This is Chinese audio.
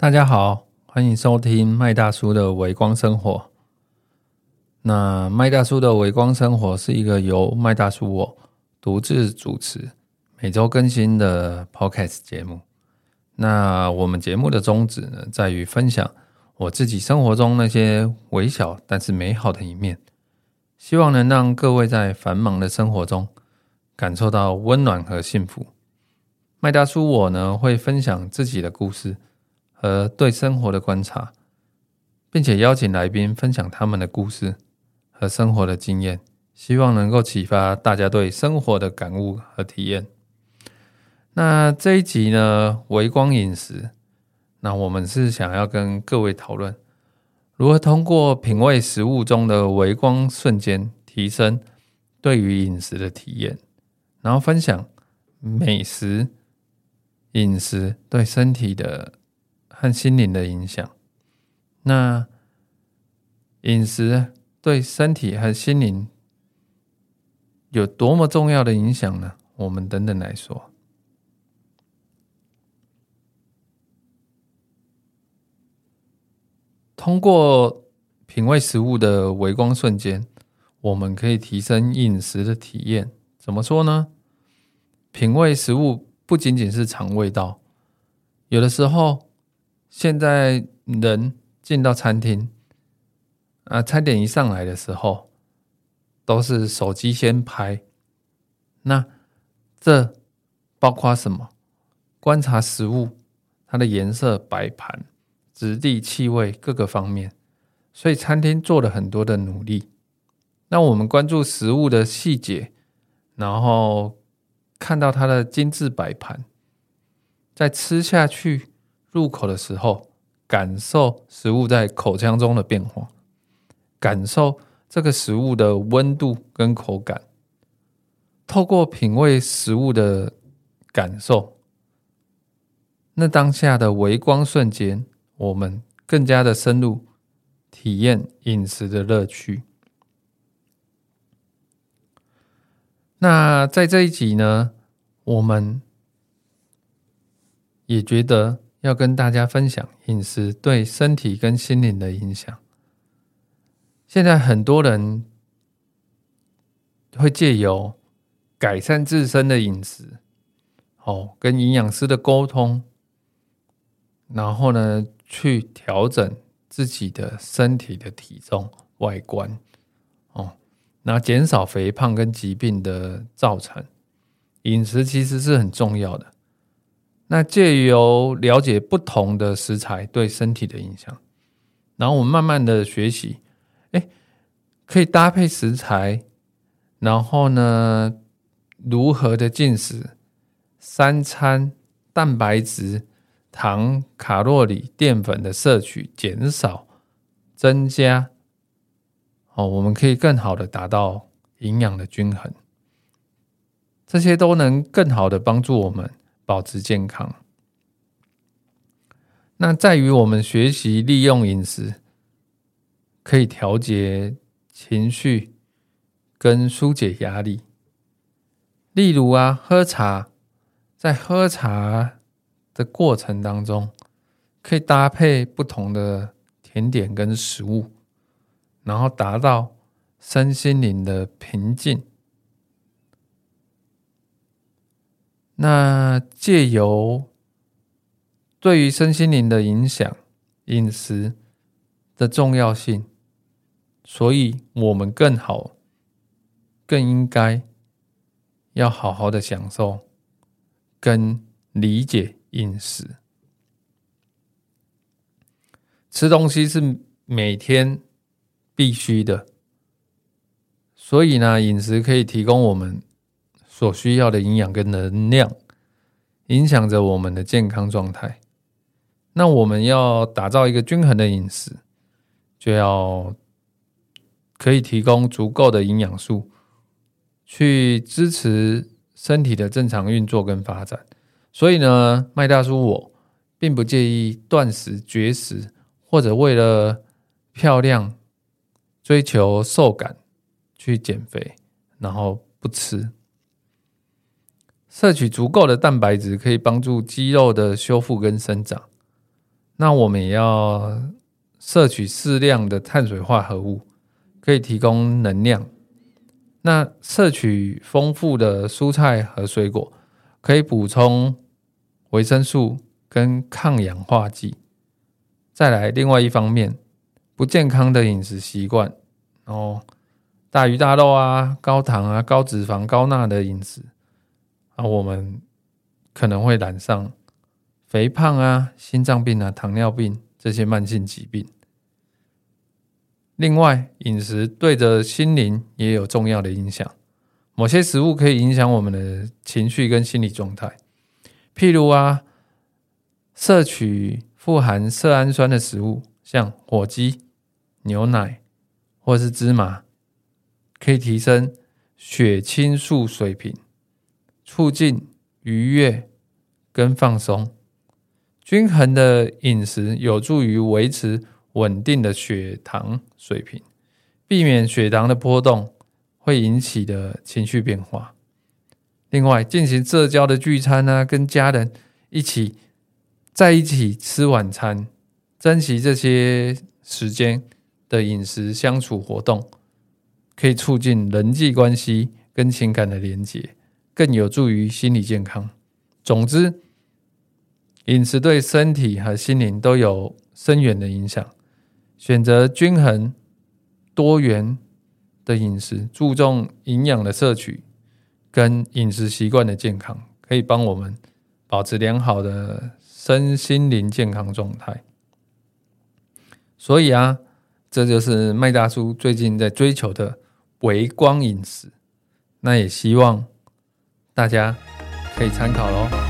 大家好，欢迎收听麦大叔的微光生活。那麦大叔的微光生活是一个由麦大叔我独自主持、每周更新的 Podcast 节目。那我们节目的宗旨呢，在于分享我自己生活中那些微小但是美好的一面，希望能让各位在繁忙的生活中感受到温暖和幸福。麦大叔我呢，会分享自己的故事和对生活的观察，并且邀请来宾分享他们的故事和生活的经验，希望能够启发大家对生活的感悟和体验。那这一集呢，微光饮食，那我们是想要跟各位讨论如何通过品味食物中的微光瞬间，提升对于饮食的体验，然后分享美食。饮食对身体的和心灵的影响，那饮食对身体和心灵有多么重要的影响呢？我们等等来说。通过品味食物的微光瞬间，我们可以提升饮食的体验。怎么说呢？品味食物。不仅仅是尝味道，有的时候，现在人进到餐厅，啊，餐点一上来的时候，都是手机先拍。那这包括什么？观察食物，它的颜色、摆盘、质地、气味各个方面。所以餐厅做了很多的努力。那我们关注食物的细节，然后。看到它的精致摆盘，在吃下去入口的时候，感受食物在口腔中的变化，感受这个食物的温度跟口感。透过品味食物的感受，那当下的微光瞬间，我们更加的深入体验饮食的乐趣。那在这一集呢，我们也觉得要跟大家分享饮食对身体跟心灵的影响。现在很多人会借由改善自身的饮食，哦，跟营养师的沟通，然后呢，去调整自己的身体的体重、外观。哦那减少肥胖跟疾病的造成，饮食其实是很重要的。那借由了解不同的食材对身体的影响，然后我们慢慢的学习，哎，可以搭配食材，然后呢，如何的进食，三餐蛋白质、糖、卡路里、淀粉的摄取减少、增加。哦，我们可以更好的达到营养的均衡，这些都能更好的帮助我们保持健康。那在于我们学习利用饮食，可以调节情绪跟疏解压力。例如啊，喝茶，在喝茶的过程当中，可以搭配不同的甜点跟食物。然后达到身心灵的平静。那借由对于身心灵的影响，饮食的重要性，所以我们更好、更应该要好好的享受跟理解饮食。吃东西是每天。必须的，所以呢，饮食可以提供我们所需要的营养跟能量，影响着我们的健康状态。那我们要打造一个均衡的饮食，就要可以提供足够的营养素，去支持身体的正常运作跟发展。所以呢，麦大叔我并不介意断食、绝食，或者为了漂亮。追求瘦感去减肥，然后不吃，摄取足够的蛋白质可以帮助肌肉的修复跟生长，那我们也要摄取适量的碳水化合物，可以提供能量。那摄取丰富的蔬菜和水果，可以补充维生素跟抗氧化剂。再来，另外一方面，不健康的饮食习惯，哦，大鱼大肉啊，高糖啊，高脂肪、高钠的饮食啊，我们可能会染上肥胖啊、心脏病啊、糖尿病这些慢性疾病。另外，饮食对着心灵也有重要的影响。某些食物可以影响我们的情绪跟心理状态，譬如啊，摄取富含色氨酸的食物，像火鸡、牛奶或是芝麻，可以提升血清素水平，促进愉悦跟放松。均衡的饮食有助于维持。稳定的血糖水平，避免血糖的波动会引起的情绪变化。另外，进行社交的聚餐呢，跟家人一起在一起吃晚餐，珍惜这些时间的饮食相处活动，可以促进人际关系跟情感的连结，更有助于心理健康。总之，饮食对身体和心灵都有深远的影响。选择均衡、多元的饮食，注重营养的摄取跟饮食习惯的健康，可以帮我们保持良好的身心灵健康状态。所以啊，这就是麦大叔最近在追求的微光饮食。那也希望大家可以参考喽。